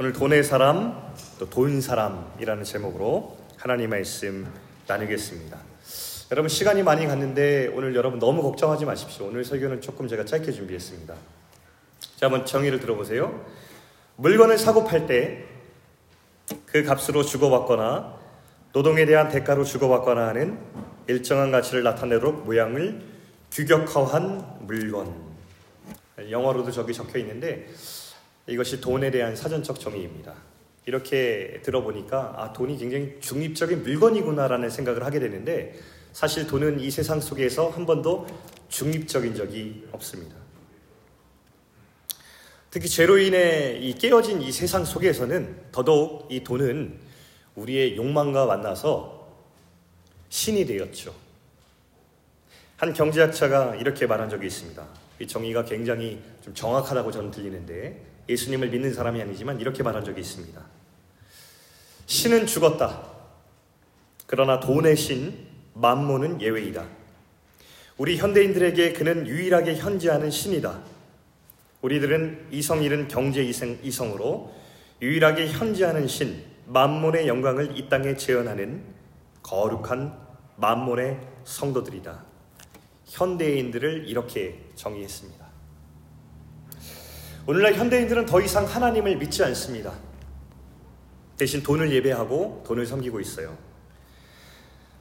오늘 돈의 사람, 또 돈 사람이라는 제목으로 하나님 말씀 나누겠습니다. 여러분 시간이 많이 갔는데 오늘 여러분 너무 걱정하지 마십시오. 오늘 설교는 조금 제가 짧게 준비했습니다. 자, 한번 정의를 들어보세요. 물건을 사고 팔 때 그 값으로 주고받거나 노동에 대한 대가로 주고받거나 하는 일정한 가치를 나타내도록 모양을 규격화한 물건. 영어로도 저기 적혀 있는데 이것이 돈에 대한 사전적 정의입니다. 이렇게 들어보니까 아 돈이 굉장히 중립적인 물건이구나라는 생각을 하게 되는데 사실 돈은 이 세상 속에서 한 번도 중립적인 적이 없습니다. 특히 죄로 인해 이 깨어진 이 세상 속에서는 더더욱 이 돈은 우리의 욕망과 만나서 신이 되었죠. 한 경제학자가 이렇게 말한 적이 있습니다. 이 정의가 굉장히 좀 정확하다고 저는 들리는데 예수님을 믿는 사람이 아니지만 이렇게 말한 적이 있습니다. 신은 죽었다. 그러나 돈의 신, 만모는 예외이다. 우리 현대인들에게 그는 유일하게 현재하는 신이다. 우리들은 이성 잃은 경제 이성, 으로 유일하게 현재하는 신, 만몬의 영광을 이 땅에 재현하는 거룩한 만몬의 성도들이다. 현대인들을 이렇게 정의했습니다. 오늘날 현대인들은 더 이상 하나님을 믿지 않습니다. 대신 돈을 예배하고 돈을 섬기고 있어요.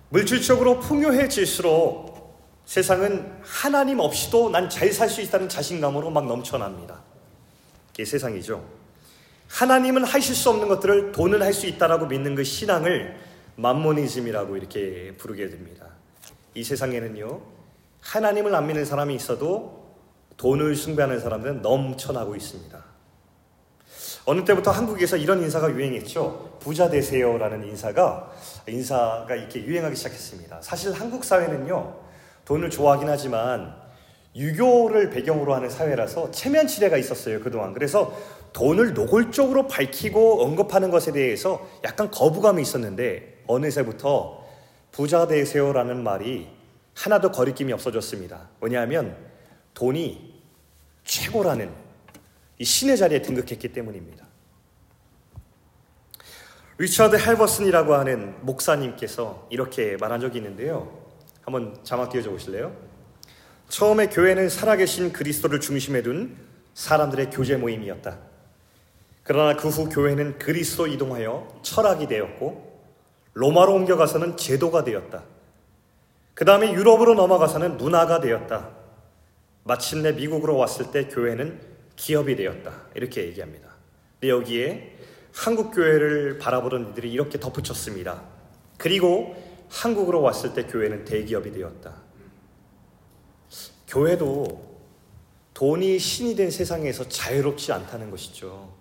물질적으로 풍요해질수록 세상은 하나님 없이도 난 잘 살 수 있다는 자신감으로 막 넘쳐납니다. 이게 세상이죠. 하나님은 하실 수 없는 것들을 돈은 할수 있다라고 믿는 그 신앙을 만모니즘이라고 이렇게 부르게 됩니다. 이 세상에는요, 하나님을 안 믿는 사람이 있어도 돈을 숭배하는 사람들은 넘쳐나고 있습니다. 어느 때부터 한국에서 이런 인사가 유행했죠. 부자 되세요라는 인사가 인사가 이렇게 유행하기 시작했습니다. 사실 한국 사회는요. 돈을 좋아하긴 하지만 유교를 배경으로 하는 사회라서 체면 지대가 있었어요, 그동안. 그래서 돈을 노골적으로 밝히고 언급하는 것에 대해서 약간 거부감이 있었는데 어느새부터 부자 되세요라는 말이 하나도 거리낌이 없어졌습니다. 왜냐하면 돈이 최고라는 이 신의 자리에 등극했기 때문입니다. 리처드 헬버슨이라고 하는 목사님께서 이렇게 말한 적이 있는데요. 한번 자막 띄워줘 보실래요? 처음에 교회는 살아계신 그리스도를 중심에 둔 사람들의 교제 모임이었다. 그러나 그 후 교회는 그리스도 이동하여 철학이 되었고 로마로 옮겨가서는 제도가 되었다. 그 다음에 유럽으로 넘어가서는 문화가 되었다. 마침내 미국으로 왔을 때 교회는 기업이 되었다. 이렇게 얘기합니다. 근데 여기에 한국 교회를 바라보던 이들이 이렇게 덧붙였습니다. 그리고 한국으로 왔을 때 교회는 대기업이 되었다. 교회도 돈이 신이 된 세상에서 자유롭지 않다는 것이죠.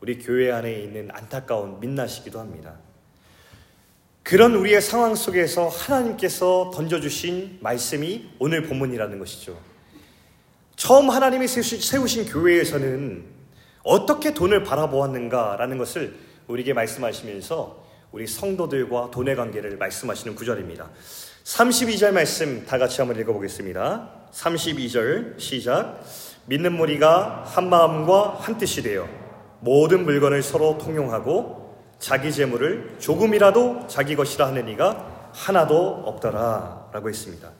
우리 교회 안에 있는 안타까운 민낯이기도 합니다. 그런 우리의 상황 속에서 하나님께서 던져주신 말씀이 오늘 본문이라는 것이죠. 처음 하나님이 세우신 교회에서는 어떻게 돈을 바라보았는가라는 것을 우리에게 말씀하시면서 우리 성도들과 돈의 관계를 말씀하시는 구절입니다. 32절 말씀 다 같이 한번 읽어보겠습니다. 32절 시작. 믿는 무리가 한 마음과 한 뜻이 되어 모든 물건을 서로 통용하고 자기 재물을 조금이라도 자기 것이라 하는 이가 하나도 없더라 라고 했습니다.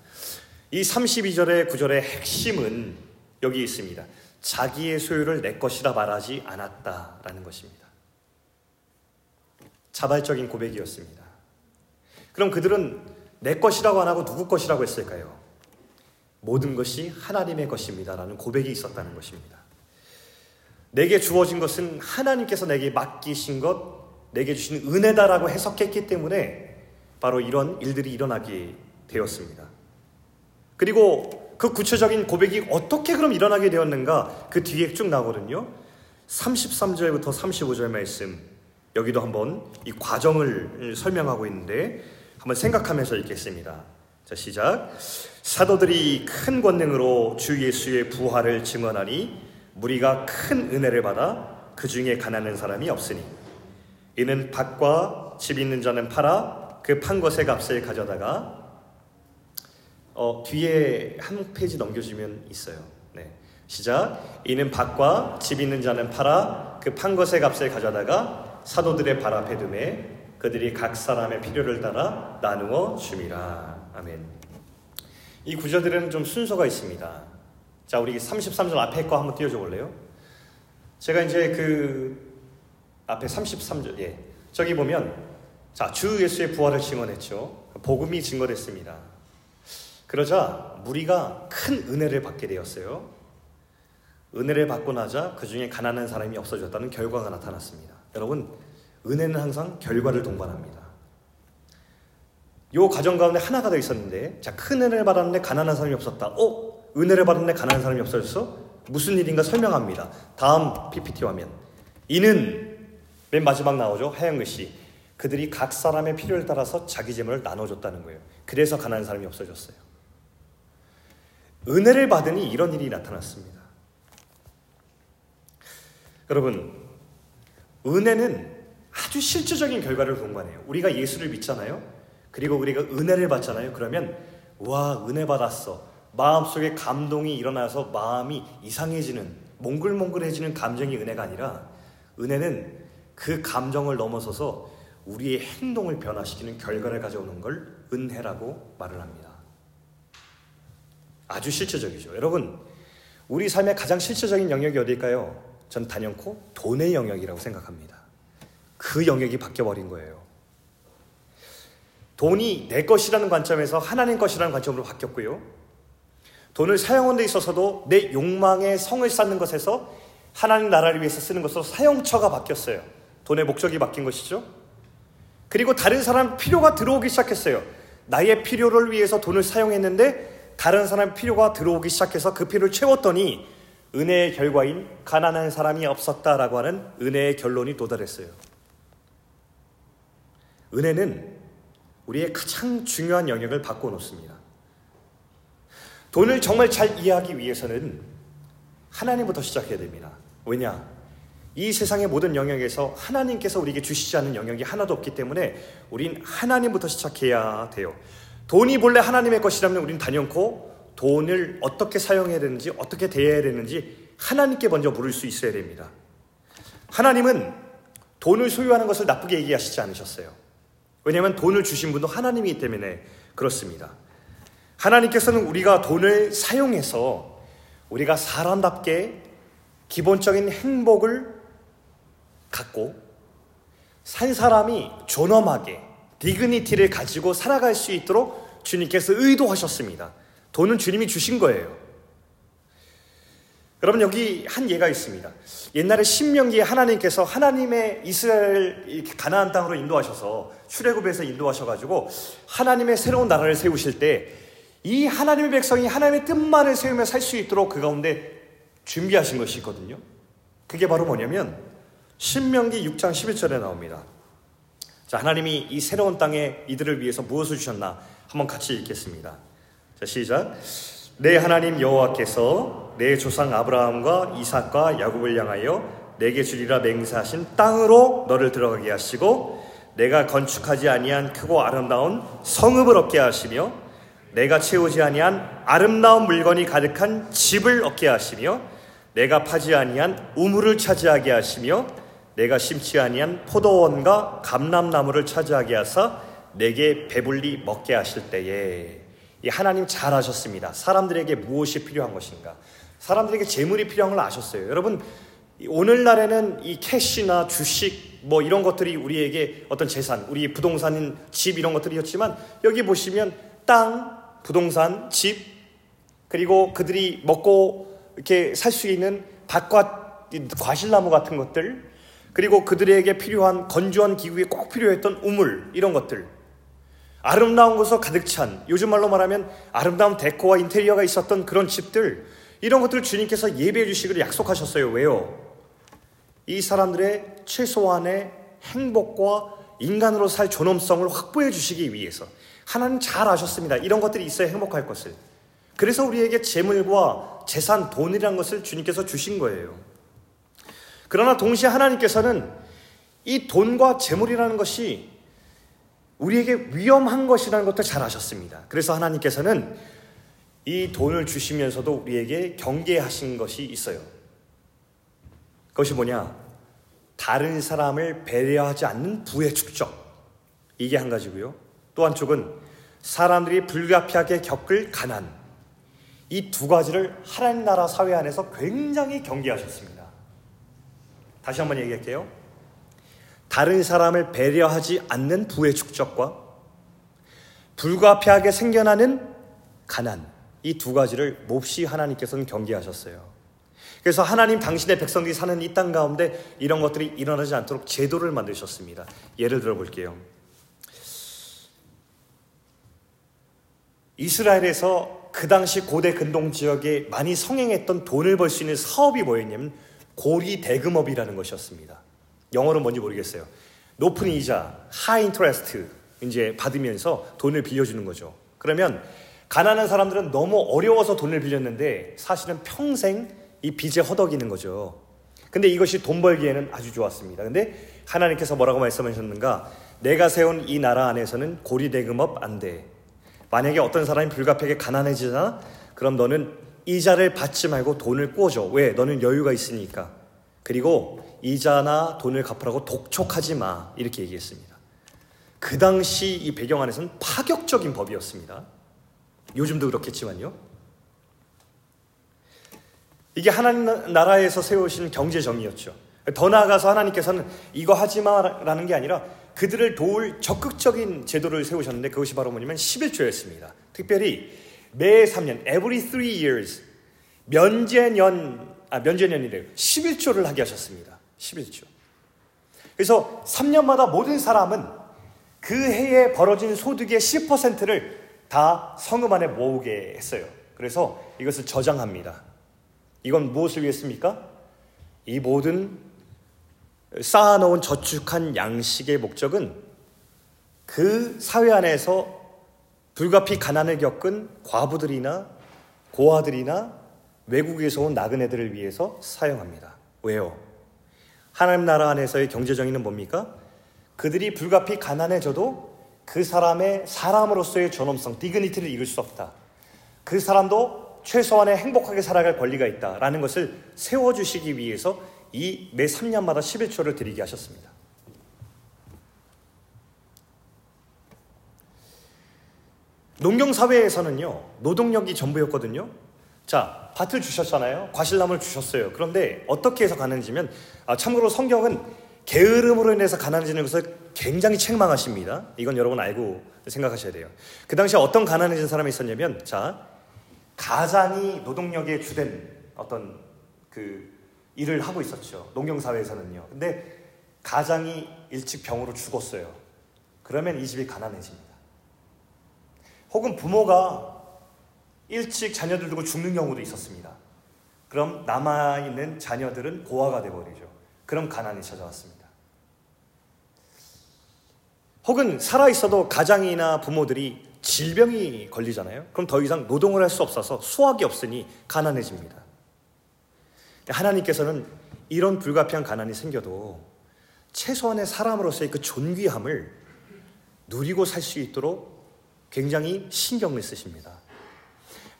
이 32절의 구절의 핵심은 여기 있습니다. 자기의 소유를 내 것이라 말하지 않았다라는 것입니다. 자발적인 고백이었습니다. 그럼 그들은 내 것이라고 안 하고 누구 것이라고 했을까요? 모든 것이 하나님의 것입니다라는 고백이 있었다는 것입니다. 내게 주어진 것은 하나님께서 내게 맡기신 것, 내게 주신 은혜다라고 해석했기 때문에 바로 이런 일들이 일어나게 되었습니다. 그리고 그 구체적인 고백이 어떻게 그럼 일어나게 되었는가 그 뒤에 쭉 나거든요. 33절부터 35절 말씀 여기도 한번 이 과정을 설명하고 있는데 한번 생각하면서 읽겠습니다. 자, 시작. 사도들이 큰 권능으로 주 예수의 부활을 증언하니 무리가 큰 은혜를 받아 그 중에 가난한 사람이 없으니 이는 밭과 집 있는 자는 팔아 그 판 것의 값을 가져다가 어, 뒤에 한 페이지 넘겨주면 있어요. 네. 시작. 이는 밭과 집 있는 자는 팔아 그 판 것의 값을 가져다가 사도들의 발 앞에 두매 그들이 각 사람의 필요를 따라 나누어 줌이라. 아멘. 이 구절들은 좀 순서가 있습니다. 자, 우리 33절 앞에 거 한번 띄워줘 볼래요? 제가 이제 그 앞에 33절, 예. 저기 보면, 자, 주 예수의 부활을 증언했죠. 복음이 증거됐습니다. 그러자 무리가 큰 은혜를 받게 되었어요. 은혜를 받고 나자 그 중에 가난한 사람이 없어졌다는 결과가 나타났습니다. 여러분, 은혜는 항상 결과를 동반합니다. 요 과정 가운데 하나가 더 있었는데, 자, 큰 은혜를 받았는데 가난한 사람이 없었다. 어? 은혜를 받았는데 가난한 사람이 없어졌어? 무슨 일인가 설명합니다. 다음 PPT 화면. 이는 맨 마지막 나오죠. 하얀 글씨. 그들이 각 사람의 필요를 따라서 자기 재물을 나눠줬다는 거예요. 그래서 가난한 사람이 없어졌어요. 은혜를 받으니 이런 일이 나타났습니다. 여러분, 은혜는 아주 실질적인 결과를 동반해요. 우리가 예수를 믿잖아요. 그리고 우리가 은혜를 받잖아요. 그러면 와 은혜 받았어. 마음속에 감동이 일어나서 마음이 이상해지는 몽글몽글해지는 감정이 은혜가 아니라 은혜는 그 감정을 넘어서서 우리의 행동을 변화시키는 결과를 가져오는 걸 은혜라고 말을 합니다. 아주 실체적이죠. 여러분, 우리 삶의 가장 실체적인 영역이 어딜까요? 전 단연코 돈의 영역이라고 생각합니다. 그 영역이 바뀌어버린 거예요. 돈이 내 것이라는 관점에서 하나님 것이라는 관점으로 바뀌었고요. 돈을 사용하는 데 있어서도 내 욕망의 성을 쌓는 것에서 하나님 나라를 위해서 쓰는 것으로 사용처가 바뀌었어요. 돈의 목적이 바뀐 것이죠. 그리고 다른 사람 필요가 들어오기 시작했어요. 나의 필요를 위해서 돈을 사용했는데 다른 사람 필요가 들어오기 시작해서 그 필요를 채웠더니 은혜의 결과인 가난한 사람이 없었다라고 하는 은혜의 결론이 도달했어요. 은혜는 우리의 가장 중요한 영역을 바꿔놓습니다. 돈을 정말 잘 이해하기 위해서는 하나님부터 시작해야 됩니다. 왜냐? 이 세상의 모든 영역에서 하나님께서 우리에게 주시지 않는 영역이 하나도 없기 때문에 우린 하나님부터 시작해야 돼요. 돈이 본래 하나님의 것이라면 우린 단연코 돈을 어떻게 사용해야 되는지, 어떻게 대해야 되는지 하나님께 먼저 물을 수 있어야 됩니다. 하나님은 돈을 소유하는 것을 나쁘게 얘기하시지 않으셨어요. 왜냐하면 돈을 주신 분도 하나님이기 때문에 그렇습니다. 하나님께서는 우리가 돈을 사용해서 우리가 사람답게 기본적인 행복을 갖고 산 사람이 존엄하게 디그니티를 가지고 살아갈 수 있도록 주님께서 의도하셨습니다. 돈은 주님이 주신 거예요. 여러분 여기 한 예가 있습니다. 옛날에 신명기에 하나님께서 하나님의 이스라엘 가나안 땅으로 인도하셔서 출애굽에서 인도하셔가지고 하나님의 새로운 나라를 세우실 때 이 하나님의 백성이 하나님의 뜻만을 세우며 살 수 있도록 그 가운데 준비하신 것이 있거든요. 그게 바로 뭐냐면 신명기 6장 11절에 나옵니다. 자, 하나님이 이 새로운 땅에 이들을 위해서 무엇을 주셨나 한번 같이 읽겠습니다. 자, 시작. 내 하나님 여호와께서 내 조상 아브라함과 이삭과 야곱을 향하여 내게 주리라 맹세하신 땅으로 너를 들어가게 하시고 내가 건축하지 아니한 크고 아름다운 성읍을 얻게 하시며 내가 채우지 아니한 아름다운 물건이 가득한 집을 얻게 하시며 내가 파지 아니한 우물을 차지하게 하시며 내가 심지 아니한 포도원과 감람나무를 차지하게 하사 내게 배불리 먹게 하실 때에 이 하나님 잘하셨습니다. 사람들에게 무엇이 필요한 것인가? 사람들에게 재물이 필요한 걸 아셨어요. 여러분 오늘날에는 이 캐시나 주식 뭐 이런 것들이 우리에게 어떤 재산, 우리 부동산인 집 이런 것들이었지만 여기 보시면 땅, 부동산, 집, 그리고 그들이 먹고 이렇게 살 수 있는 밭과 과실나무 같은 것들, 그리고 그들에게 필요한 건조한 기구에 꼭 필요했던 우물, 이런 것들. 아름다운 곳으로 가득 찬, 요즘 말로 말하면 아름다운 데코와 인테리어가 있었던 그런 집들, 이런 것들을 주님께서 예배해 주시기를 약속하셨어요. 왜요? 이 사람들의 최소한의 행복과 인간으로 살 존엄성을 확보해 주시기 위해서 하나님 잘 아셨습니다. 이런 것들이 있어야 행복할 것을. 그래서 우리에게 재물과 재산, 돈이라는 것을 주님께서 주신 거예요. 그러나 동시에 하나님께서는 이 돈과 재물이라는 것이 우리에게 위험한 것이라는 것도 잘 아셨습니다. 그래서 하나님께서는 이 돈을 주시면서도 우리에게 경계하신 것이 있어요. 그것이 뭐냐? 다른 사람을 배려하지 않는 부의 축적. 이게 한 가지고요. 또 한쪽은 사람들이 불가피하게 겪을 가난. 이 두 가지를 하나님 나라 사회 안에서 굉장히 경계하셨습니다. 다시 한번 얘기할게요. 다른 사람을 배려하지 않는 부의 축적과 불가피하게 생겨나는 가난. 이 두 가지를 몹시 하나님께서는 경계하셨어요. 그래서 하나님 당신의 백성들이 사는 이 땅 가운데 이런 것들이 일어나지 않도록 제도를 만드셨습니다. 예를 들어 볼게요. 이스라엘에서 그 당시 고대 근동 지역에 많이 성행했던 돈을 벌 수 있는 사업이 뭐였냐면 고리 대금업이라는 것이었습니다. 영어로 뭔지 모르겠어요. 높은 이자, high interest 이제 받으면서 돈을 빌려주는 거죠. 그러면 가난한 사람들은 너무 어려워서 돈을 빌렸는데 사실은 평생 이 빚에 허덕이는 거죠. 근데 이것이 돈 벌기에는 아주 좋았습니다. 근데 하나님께서 뭐라고 말씀하셨는가? 내가 세운 이 나라 안에서는 고리대금업 안 돼. 만약에 어떤 사람이 불가피하게 가난해지잖아? 그럼 너는 이자를 받지 말고 돈을 꿔줘. 왜? 너는 여유가 있으니까. 그리고 이자나 돈을 갚으라고 독촉하지 마. 이렇게 얘기했습니다. 그 당시 이 배경 안에서는 파격적인 법이었습니다. 요즘도 그렇겠지만요. 이게 하나님 나라에서 세우신 경제 정의였죠. 더 나아가서 하나님께서는 이거 하지 마라는 게 아니라 그들을 도울 적극적인 제도를 세우셨는데 그것이 바로 뭐냐면 11조였습니다. 특별히 매 3년, every 3 years, 면제년, 아, 면제년이래요. 11조를 하게 하셨습니다. 11조. 그래서 3년마다 모든 사람은 그 해에 벌어진 소득의 10%를 다 성금 안에 모으게 했어요. 그래서 이것을 저장합니다. 이건 무엇을 위했습니까? 이 모든 쌓아놓은 저축한 양식의 목적은 그 사회 안에서 불가피 가난을 겪은 과부들이나 고아들이나 외국에서 온 나그네들을 위해서 사용합니다. 왜요? 하나님 나라 안에서의 경제 정의는 뭡니까? 그들이 불가피 가난해져도 그 사람의 사람으로서의 존엄성, 디그니티를 잃을 수 없다. 그 사람도 최소한의 행복하게 살아갈 권리가 있다라는 것을 세워주시기 위해서 이 매 3년마다 11조를 드리게 하셨습니다. 농경 사회에서는요, 노동력이 전부였거든요. 자, 밭을 주셨잖아요. 과실나무를 주셨어요. 그런데 어떻게 해서 가난해지면, 아, 참고로 성경은 게으름으로 인해서 가난해지는 것을 굉장히 책망하십니다. 이건 여러분 알고 생각하셔야 돼요. 그 당시에 어떤 가난해진 사람이 있었냐면, 자, 가장이 노동력의 주된 어떤 그 일을 하고 있었죠. 농경 사회에서는요. 근데 가장이 일찍 병으로 죽었어요. 그러면 이 집이 가난해집니다. 혹은 부모가 일찍 자녀들 두고 죽는 경우도 있었습니다. 그럼 남아있는 자녀들은 고아가 되버리죠. 그럼 가난이 찾아왔습니다. 혹은 살아있어도 가장이나 부모들이 질병이 걸리잖아요. 그럼 더 이상 노동을 할 수 없어서 수확이 없으니 가난해집니다. 하나님께서는 이런 불가피한 가난이 생겨도 최소한의 사람으로서의 그 존귀함을 누리고 살 수 있도록 굉장히 신경을 쓰십니다.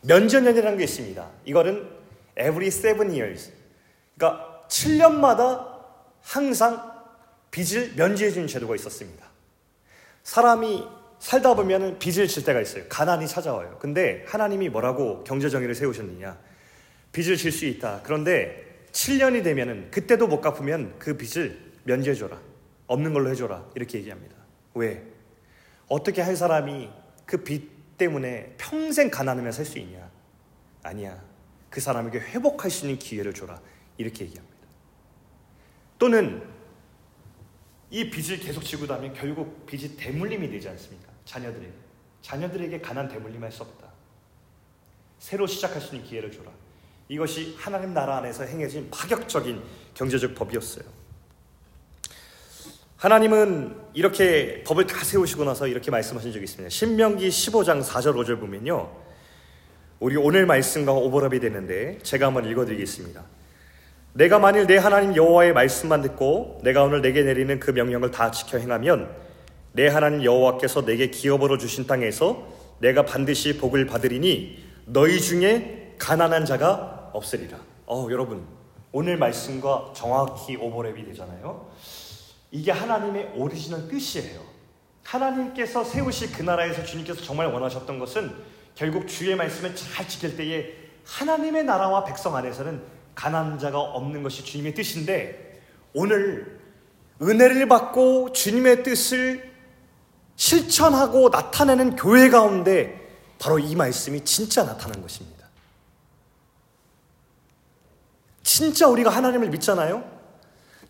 면전년이라는 게 있습니다. 이거는 every seven years. 그러니까 7년마다 항상 빚을 면제해 주는 제도가 있었습니다. 사람이 살다 보면 빚을 질 때가 있어요. 가난이 찾아와요. 근데 하나님이 뭐라고 경제정의를 세우셨느냐? 빚을 질 수 있다. 그런데 7년이 되면은 그때도 못 갚으면 그 빚을 면제해줘라. 없는 걸로 해줘라. 이렇게 얘기합니다. 왜? 어떻게 한 사람이 그 빚 때문에 평생 가난하며 살 수 있냐? 아니야. 그 사람에게 회복할 수 있는 기회를 줘라. 이렇게 얘기합니다. 또는 이 빚을 계속 지고 나면 결국 빚이 대물림이 되지 않습니까? 자녀들에게. 자녀들에게 가난 대물림 할 수 없다. 새로 시작할 수 있는 기회를 줘라. 이것이 하나님 나라 안에서 행해진 파격적인 경제적 법이었어요. 하나님은 이렇게 법을 다 세우시고 나서 이렇게 말씀하신 적이 있습니다. 신명기 15장 4절 5절 보면요. 우리 오늘 말씀과 오버랩이 되는데 제가 한번 읽어드리겠습니다. 내가 만일 내 하나님 여호와의 말씀만 듣고 내가 오늘 내게 내리는 그 명령을 다 지켜 행하면 내 하나님 여호와께서 내게 기업으로 주신 땅에서 내가 반드시 복을 받으리니 너희 중에 가난한 자가 없으리라. 어, 여러분, 오늘 말씀과 정확히 오버랩이 되잖아요. 이게 하나님의 오리지널 뜻이에요. 하나님께서 세우실 그 나라에서 주님께서 정말 원하셨던 것은 결국 주의 말씀을 잘 지킬 때에 하나님의 나라와 백성 안에서는 가난한 자가 없는 것이 주님의 뜻인데 오늘 은혜를 받고 주님의 뜻을 실천하고 나타내는 교회 가운데 바로 이 말씀이 진짜 나타난 것입니다. 진짜 우리가 하나님을 믿잖아요?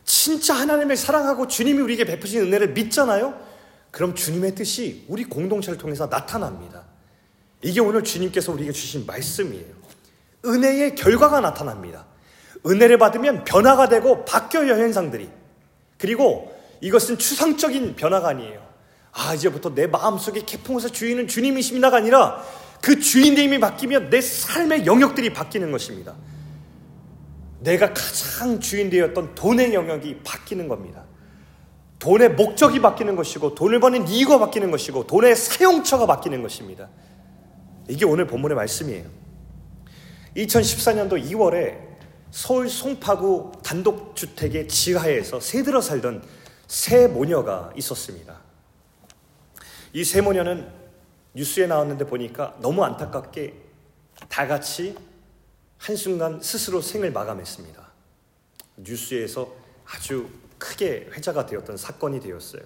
진짜 하나님을 사랑하고 주님이 우리에게 베푸신 은혜를 믿잖아요? 그럼 주님의 뜻이 우리 공동체를 통해서 나타납니다. 이게 오늘 주님께서 우리에게 주신 말씀이에요. 은혜의 결과가 나타납니다. 은혜를 받으면 변화가 되고 바뀌어요, 현상들이. 그리고 이것은 추상적인 변화가 아니에요. 아, 이제부터 내 마음속에 캐풍에서 주인은 주님이십니다가 아니라 그 주인됨이 바뀌면 내 삶의 영역들이 바뀌는 것입니다. 내가 가장 주인 되었던 돈의 영역이 바뀌는 겁니다. 돈의 목적이 바뀌는 것이고, 돈을 버는 이유가 바뀌는 것이고, 돈의 사용처가 바뀌는 것입니다. 이게 오늘 본문의 말씀이에요. 2014년도 2월에 서울 송파구 단독주택의 지하에서 새들어 살던 새 모녀가 있었습니다. 이 새 모녀는 뉴스에 나왔는데 보니까 너무 안타깝게 다 같이 한순간 스스로 생을 마감했습니다. 뉴스에서 아주 크게 회자가 되었던 사건이 되었어요.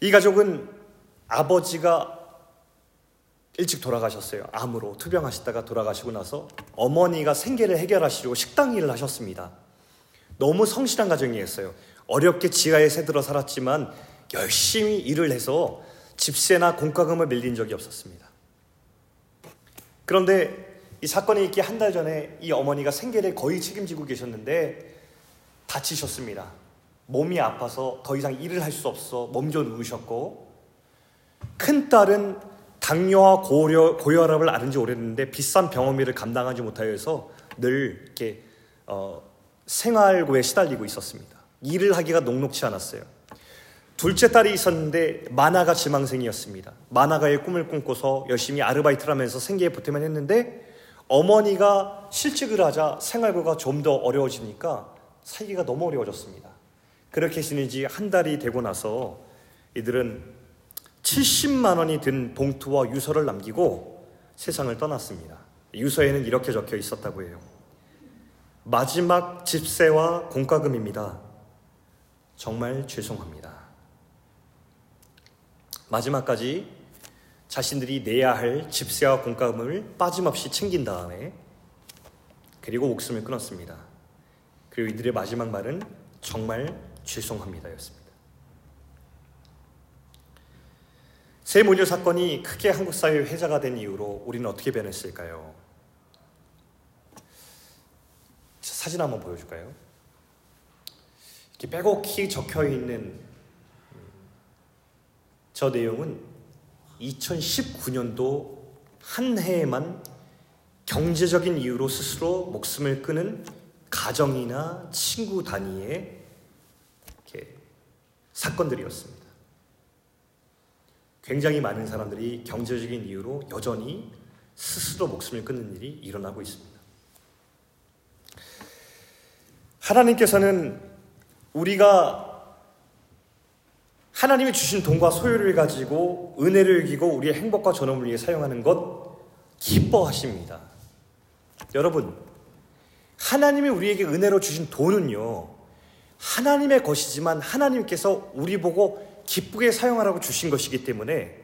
이 가족은 아버지가 일찍 돌아가셨어요. 암으로 투병하시다가 돌아가시고 나서 어머니가 생계를 해결하시려고 식당 일을 하셨습니다. 너무 성실한 가정이었어요. 어렵게 지하에 새들어 살았지만 열심히 일을 해서 집세나 공과금을 밀린 적이 없었습니다. 그런데 이 사건이 있기 한 달 전에 이 어머니가 생계를 거의 책임지고 계셨는데 다치셨습니다. 몸이 아파서 더 이상 일을 할 수 없어 몸져 누우셨고 큰 딸은 당뇨와 고려, 고혈압을 앓은 지 오래됐는데 비싼 병원비를 감당하지 못하여서 늘 이렇게 어, 생활고에 시달리고 있었습니다. 일을 하기가 녹록치 않았어요. 둘째 딸이 있었는데 만화가 지망생이었습니다. 만화가의 꿈을 꿈꿔서 열심히 아르바이트를 하면서 생계에 보태만 했는데 어머니가 실직을 하자 생활고가 좀 더 어려워지니까 살기가 너무 어려워졌습니다. 그렇게 지낸 지한 달이 되고 나서 이들은 70만 원이 든 봉투와 유서를 남기고 세상을 떠났습니다. 유서에는 이렇게 적혀 있었다고 해요. 마지막 집세와 공과금입니다. 정말 죄송합니다. 마지막까지 자신들이 내야 할 집세와 공과금을 빠짐없이 챙긴 다음에 그리고 목숨을 끊었습니다. 그리고 이들의 마지막 말은 정말 죄송합니다였습니다. 세모녀 사건이 크게 한국 사회에 회자가 된 이후로 우리는 어떻게 변했을까요? 사진 한번 보여줄까요? 이렇게 빼곡히 적혀 있는 저 내용은 2019년도 한 해에만 경제적인 이유로 스스로 목숨을 끊은 가정이나 친구 단위의 사건들이었습니다. 굉장히 많은 사람들이 경제적인 이유로 여전히 스스로 목숨을 끊는 일이 일어나고 있습니다. 하나님께서는 우리가 하나님이 주신 돈과 소유를 가지고 은혜를 이기고 우리의 행복과 전업을 위해 사용하는 것 기뻐하십니다. 여러분, 하나님이 우리에게 은혜로 주신 돈은요, 하나님의 것이지만 하나님께서 우리 보고 기쁘게 사용하라고 주신 것이기 때문에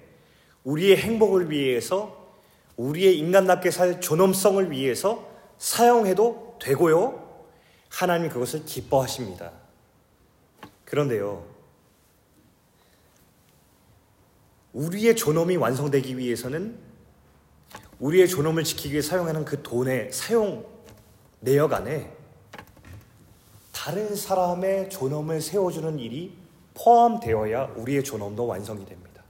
우리의 행복을 위해서 우리의 인간답게 살 존엄성을 위해서 사용해도 되고요. 하나님 그것을 기뻐하십니다. 그런데요. 우리의 존엄이 완성되기 위해서는 우리의 존엄을 지키기 위해 사용하는 그 돈의 사용 내역 안에 다른 사람의 존엄을 세워주는 일이 포함되어야 우리의 존엄도 완성이 됩니다.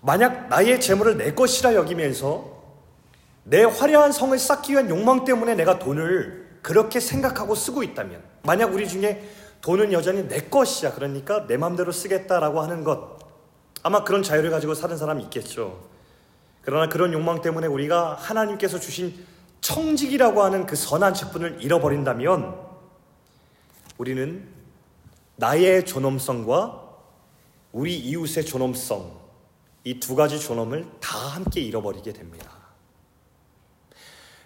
만약 나의 재물을 내 것이라 여기면서 내 화려한 성을 쌓기 위한 욕망 때문에 내가 돈을 그렇게 생각하고 쓰고 있다면, 만약 우리 중에 돈은 여전히 내 것이야. 그러니까 내 마음대로 쓰겠다라고 하는 것. 아마 그런 자유를 가지고 사는 사람이 있겠죠. 그러나 그런 욕망 때문에 우리가 하나님께서 주신 청직이라고 하는 그 선한 직분을 잃어버린다면 우리는 나의 존엄성과 우리 이웃의 존엄성, 이 두 가지 존엄을 다 함께 잃어버리게 됩니다.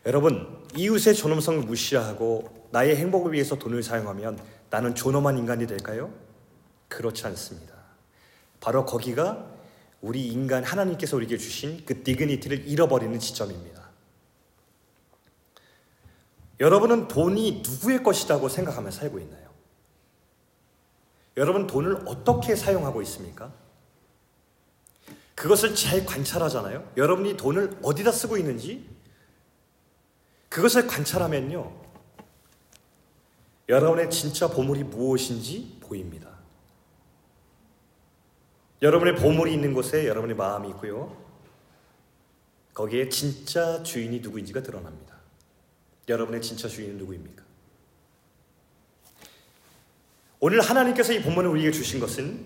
여러분, 이웃의 존엄성을 무시하고 나의 행복을 위해서 돈을 사용하면 나는 존엄한 인간이 될까요? 그렇지 않습니다. 바로 거기가 우리 인간 하나님께서 우리에게 주신 그 디그니티를 잃어버리는 지점입니다. 여러분은 돈이 누구의 것이라고 생각하며 살고 있나요? 여러분 돈을 어떻게 사용하고 있습니까? 그것을 잘 관찰하잖아요. 여러분이 돈을 어디다 쓰고 있는지 그것을 관찰하면요. 여러분의 진짜 보물이 무엇인지 보입니다. 여러분의 보물이 있는 곳에 여러분의 마음이 있고요. 거기에 진짜 주인이 누구인지가 드러납니다. 여러분의 진짜 주인은 누구입니까? 오늘 하나님께서 이 본문을 우리에게 주신 것은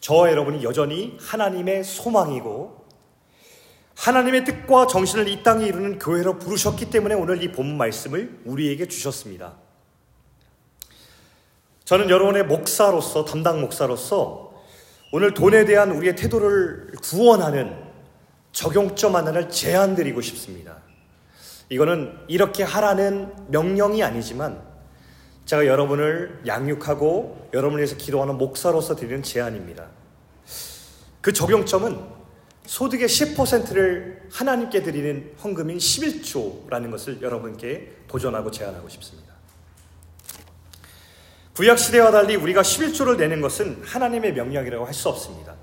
저와 여러분이 여전히 하나님의 소망이고 하나님의 뜻과 정신을 이 땅에 이루는 교회로 부르셨기 때문에 오늘 이 본문 말씀을 우리에게 주셨습니다. 저는 여러분의 목사로서 담당 목사로서 오늘 돈에 대한 우리의 태도를 구원하는 적용점 하나를 제안드리고 싶습니다. 이거는 이렇게 하라는 명령이 아니지만 제가 여러분을 양육하고 여러분을 위해서 기도하는 목사로서 드리는 제안입니다. 그 적용점은 소득의 10%를 하나님께 드리는 헌금인 11조라는 것을 여러분께 도전하고 제안하고 싶습니다. 구약 시대와 달리 우리가 11조를 내는 것은 하나님의 명령이라고 할 수 없습니다.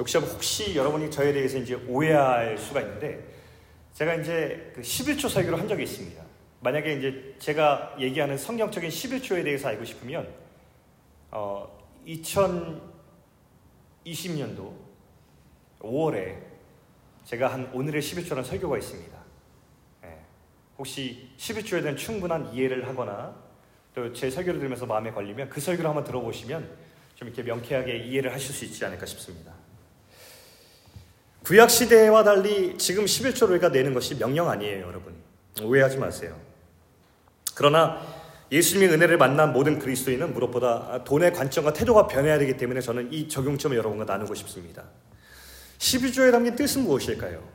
역시 혹시 여러분이 저에 대해서 이제 오해할 수가 있는데 제가 이제 그 11조 설교를 한 적이 있습니다. 만약에 이제 제가 얘기하는 성경적인 11조에 대해서 알고 싶으면 어, 2020년도 5월에 제가 한 오늘의 11조라는 설교가 있습니다. 네. 혹시 11조에 대한 충분한 이해를 하거나 또 제 설교를 들으면서 마음에 걸리면 그 설교를 한번 들어보시면 좀 이렇게 명쾌하게 이해를 하실 수 있지 않을까 싶습니다. 구약 시대와 달리 지금 11조를 우리가 내는 것이 명령 아니에요, 여러분. 오해하지 마세요. 그러나 예수님의 은혜를 만난 모든 그리스도인은 무엇보다 돈의 관점과 태도가 변해야 되기 때문에 저는 이 적용점을 여러분과 나누고 싶습니다. 11조에 담긴 뜻은 무엇일까요?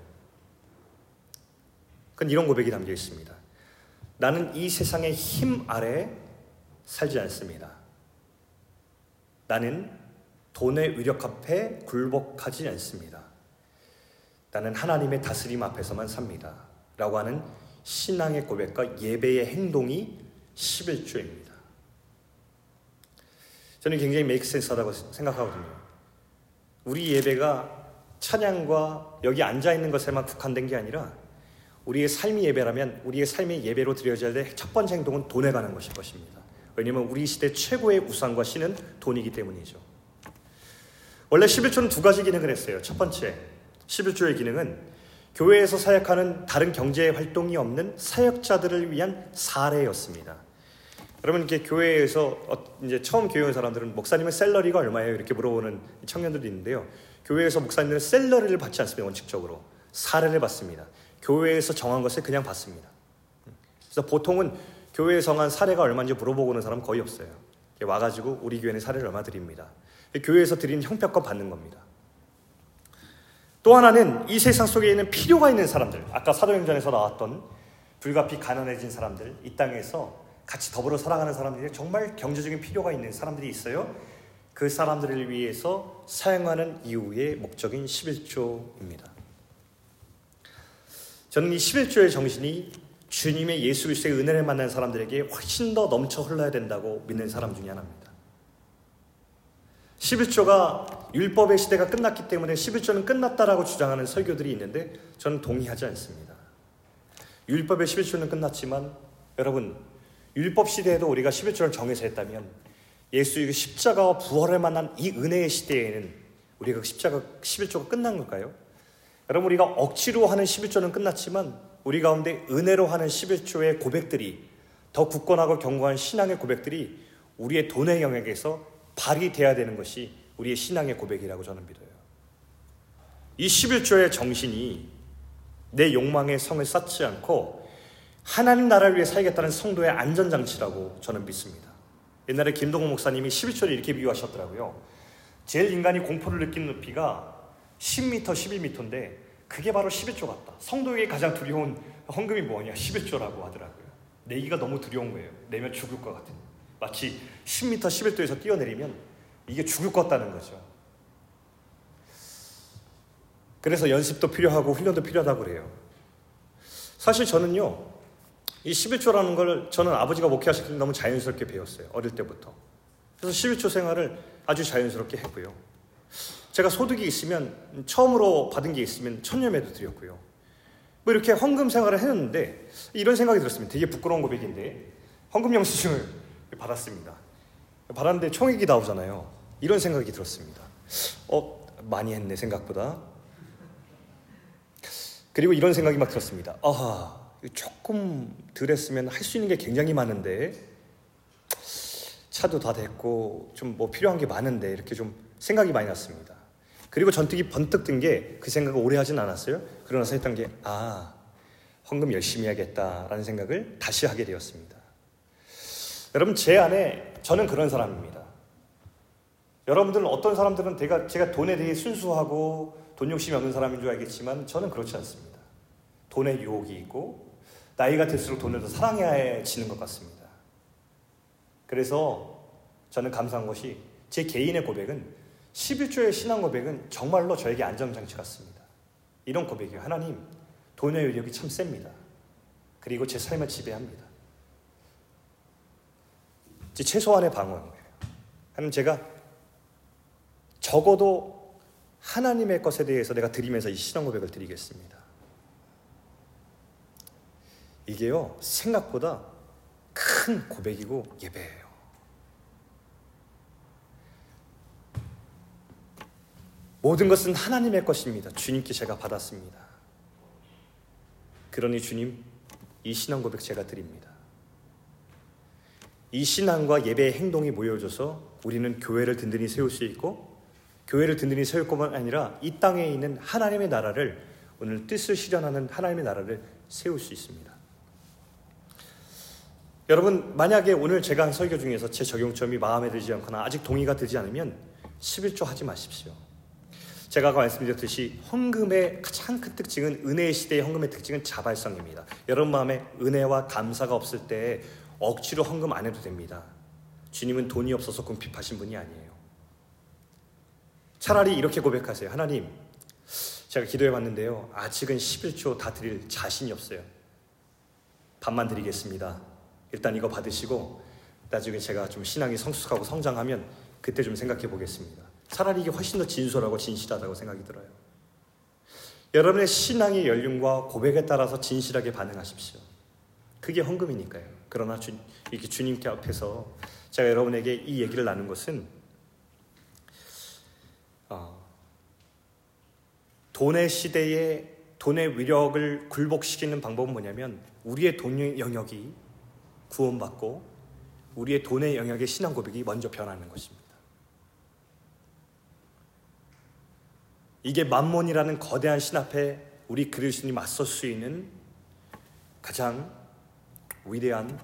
그건 이런 고백이 담겨 있습니다. 나는 이 세상의 힘 아래 살지 않습니다. 나는 돈의 위력 앞에 굴복하지 않습니다. 나는 하나님의 다스림 앞에서만 삽니다. 라고 하는 신앙의 고백과 예배의 행동이 11조입니다. 저는 굉장히 메이크 센스하다고 생각하거든요. 우리 예배가 찬양과 여기 앉아 있는 것에만 국한된 게 아니라 우리의 삶이 예배라면 우리의 삶의 예배로 드려져야 될 첫 번째 행동은 돈에 관한 것일 것입니다. 왜냐하면 우리 시대 최고의 우상과 신은 돈이기 때문이죠. 원래 11조는 두 가지 기능을 했어요. 첫 번째, 11조의 기능은 교회에서 사역하는 다른 경제 활동이 없는 사역자들을 위한 사례였습니다. 여러분 이렇게 교회에서 어, 이제 처음 교회 온 사람들은 목사님의 salary가 얼마예요? 이렇게 물어보는 청년들이 있는데요. 교회에서 목사님들은 salary를 받지 않습니다. 원칙적으로 사례를 받습니다. 교회에서 정한 것을 그냥 받습니다. 그래서 보통은 교회에 정한 사례가 얼마인지 물어보고 오는 사람 거의 없어요. 와가지고 우리 교회는 사례를 얼마 드립니다. 교회에서 드린 형평권 받는 겁니다. 또 하나는 이 세상 속에 있는 필요가 있는 사람들, 아까 사도행전에서 나왔던 불가피 가난해진 사람들, 이 땅에서 같이 더불어 살아가는 사람들이 정말 경제적인 필요가 있는 사람들이 있어요. 그 사람들을 위해서 사용하는 이후의 목적인 11조입니다. 저는 이 11조의 정신이 주님의 예수 그리스도의 은혜를 만난 사람들에게 훨씬 더 넘쳐 흘러야 된다고 믿는 사람 중에 하나입니다. 11조가 율법의 시대가 끝났기 때문에 11조는 끝났다라고 주장하는 설교들이 있는데 저는 동의하지 않습니다. 율법의 11조는 끝났지만 여러분 율법 시대에도 우리가 11조를 정해서 했다면 예수의 십자가와 부활을 만난 이 은혜의 시대에는 우리가 그 십자가 11조가 끝난 걸까요? 여러분 우리가 억지로 하는 11조는 끝났지만 우리 가운데 은혜로 하는 11조의 고백들이 더 굳건하고 견고한 신앙의 고백들이 우리의 돈의 영역에서 발휘돼야 되는 것이 우리의 신앙의 고백이라고 저는 믿어요. 이 11조의 정신이 내 욕망의 성을 쌓지 않고 하나님 나라를 위해 살겠다는 성도의 안전장치라고 저는 믿습니다. 옛날에 김동호 목사님이 11조를 이렇게 비유하셨더라고요. 제일 인간이 공포를 느끼는 높이가 10m, 11m인데 그게 바로 11조 같다. 성도에게 가장 두려운 헌금이 뭐냐? 11조라고 하더라고요. 내기가 너무 두려운 거예요. 내면 죽을 것 같은. 마치 10m, 11도에서 뛰어내리면 이게 죽을 것 같다는 거죠. 그래서 연습도 필요하고 훈련도 필요하다고 그래요. 사실 저는요, 이 11조라는 걸 저는 아버지가 목회하실 때 너무 자연스럽게 배웠어요. 어릴 때부터. 그래서 11조 생활을 아주 자연스럽게 했고요. 제가 소득이 있으면 처음으로 받은 게 있으면 천년매도 드렸고요. 뭐 이렇게 헌금 생활을 했는데 이런 생각이 들었습니다. 되게 부끄러운 고백인데 헌금 영수증을 받았습니다. 받았는데 총액이 나오잖아요. 이런 생각이 들었습니다. 어, 많이 했네, 생각보다. 그리고 이런 생각이 막 들었습니다. 아하, 조금 덜 했으면 할 수 있는 게 굉장히 많은데, 차도 다 됐고, 좀 뭐 필요한 게 많은데, 이렇게 좀 생각이 많이 났습니다. 그리고 전투기 번뜩 든 게 그 생각을 오래 하진 않았어요. 그러나서 했던 게, 아, 헌금 열심히 해야겠다라는 생각을 다시 하게 되었습니다. 여러분, 제 안에 저는 그런 사람입니다. 여러분들은 어떤 사람들은 제가, 제가 돈에 대해 순수하고 돈 욕심이 없는 사람인 줄 알겠지만 저는 그렇지 않습니다. 돈에 유혹이 있고 나이가 들수록 돈을 더 사랑해지는 것 같습니다. 그래서 저는 감사한 것이 제 개인의 고백은 11조의 신앙 고백은 정말로 저에게 안정장치 같습니다. 이런 고백이에요. 하나님, 돈의 위력이 참 셉니다. 그리고 제 삶을 지배합니다. 제 최소한의 방어예요. 하나님 제가 적어도 하나님의 것에 대해서 내가 드리면서 이 신앙 고백을 드리겠습니다. 이게요, 생각보다 큰 고백이고 예배예요. 모든 것은 하나님의 것입니다. 주님께 제가 받았습니다. 그러니 주님, 이 신앙 고백 제가 드립니다. 이 신앙과 예배의 행동이 모여져서 우리는 교회를 든든히 세울 수 있고 교회를 든든히 세울 것만 아니라 이 땅에 있는 하나님의 나라를 오늘 뜻을 실현하는 하나님의 나라를 세울 수 있습니다. 여러분 만약에 오늘 제가 한 설교 중에서 제 적용점이 마음에 들지 않거나 아직 동의가 되지 않으면 11조 하지 마십시오. 제가 아까 말씀드렸듯이 헌금의 가장 큰 특징은 은혜의 시대의 헌금의 특징은 자발성입니다. 여러분 마음에 은혜와 감사가 없을 때 억지로 헌금 안 해도 됩니다. 주님은 돈이 없어서 궁핍하신 분이 아니에요. 차라리 이렇게 고백하세요. 하나님, 제가 기도해 봤는데요. 아직은 11조 다 드릴 자신이 없어요. 반만 드리겠습니다. 일단 이거 받으시고 나중에 제가 좀 신앙이 성숙하고 성장하면 그때 좀 생각해 보겠습니다. 차라리 이게 훨씬 더 진솔하고 진실하다고 생각이 들어요. 여러분의 신앙의 연륜과 고백에 따라서 진실하게 반응하십시오. 그게 헌금이니까요. 그러나 주, 이렇게 주님께 앞에서 제가 여러분에게 이 얘기를 나눈 것은 어, 돈의 시대에 돈의 위력을 굴복시키는 방법은 뭐냐면 우리의 돈의 영역이 구원받고 우리의 돈의 영역의 신앙 고백이 먼저 변하는 것입니다. 이게 만몬이라는 거대한 신 앞에 우리 그리스도인이 맞설 수 있는 가장 위대한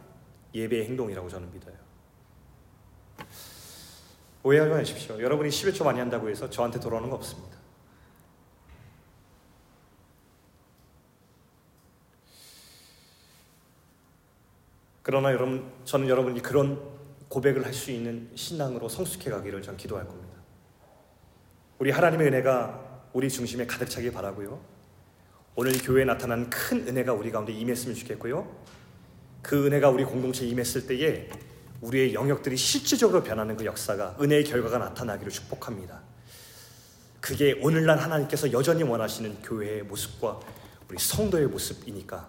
예배의 행동이라고 저는 믿어요. 오해하지 마십시오. 여러분이 11초 많이 한다고 해서 저한테 돌아오는 거 없습니다. 그러나 여러분, 저는 여러분이 그런 고백을 할 수 있는 신앙으로 성숙해 가기를 전 기도할 겁니다. 우리 하나님의 은혜가 우리 중심에 가득 차길 바라고요. 오늘 교회에 나타난 큰 은혜가 우리 가운데 임했으면 좋겠고요. 그 은혜가 우리 공동체에 임했을 때에 우리의 영역들이 실질적으로 변하는 그 역사가 은혜의 결과가 나타나기를 축복합니다. 그게 오늘날 하나님께서 여전히 원하시는 교회의 모습과 우리 성도의 모습이니까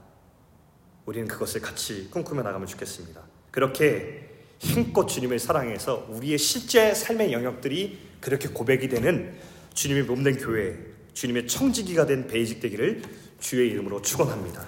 우리는 그것을 같이 꿈꾸며 나가면 좋겠습니다. 그렇게 힘껏 주님을 사랑해서 우리의 실제 삶의 영역들이 그렇게 고백이 되는 주님의 몸된 교회, 주님의 청지기가 된 베이직 되기를 주의 이름으로 축원합니다.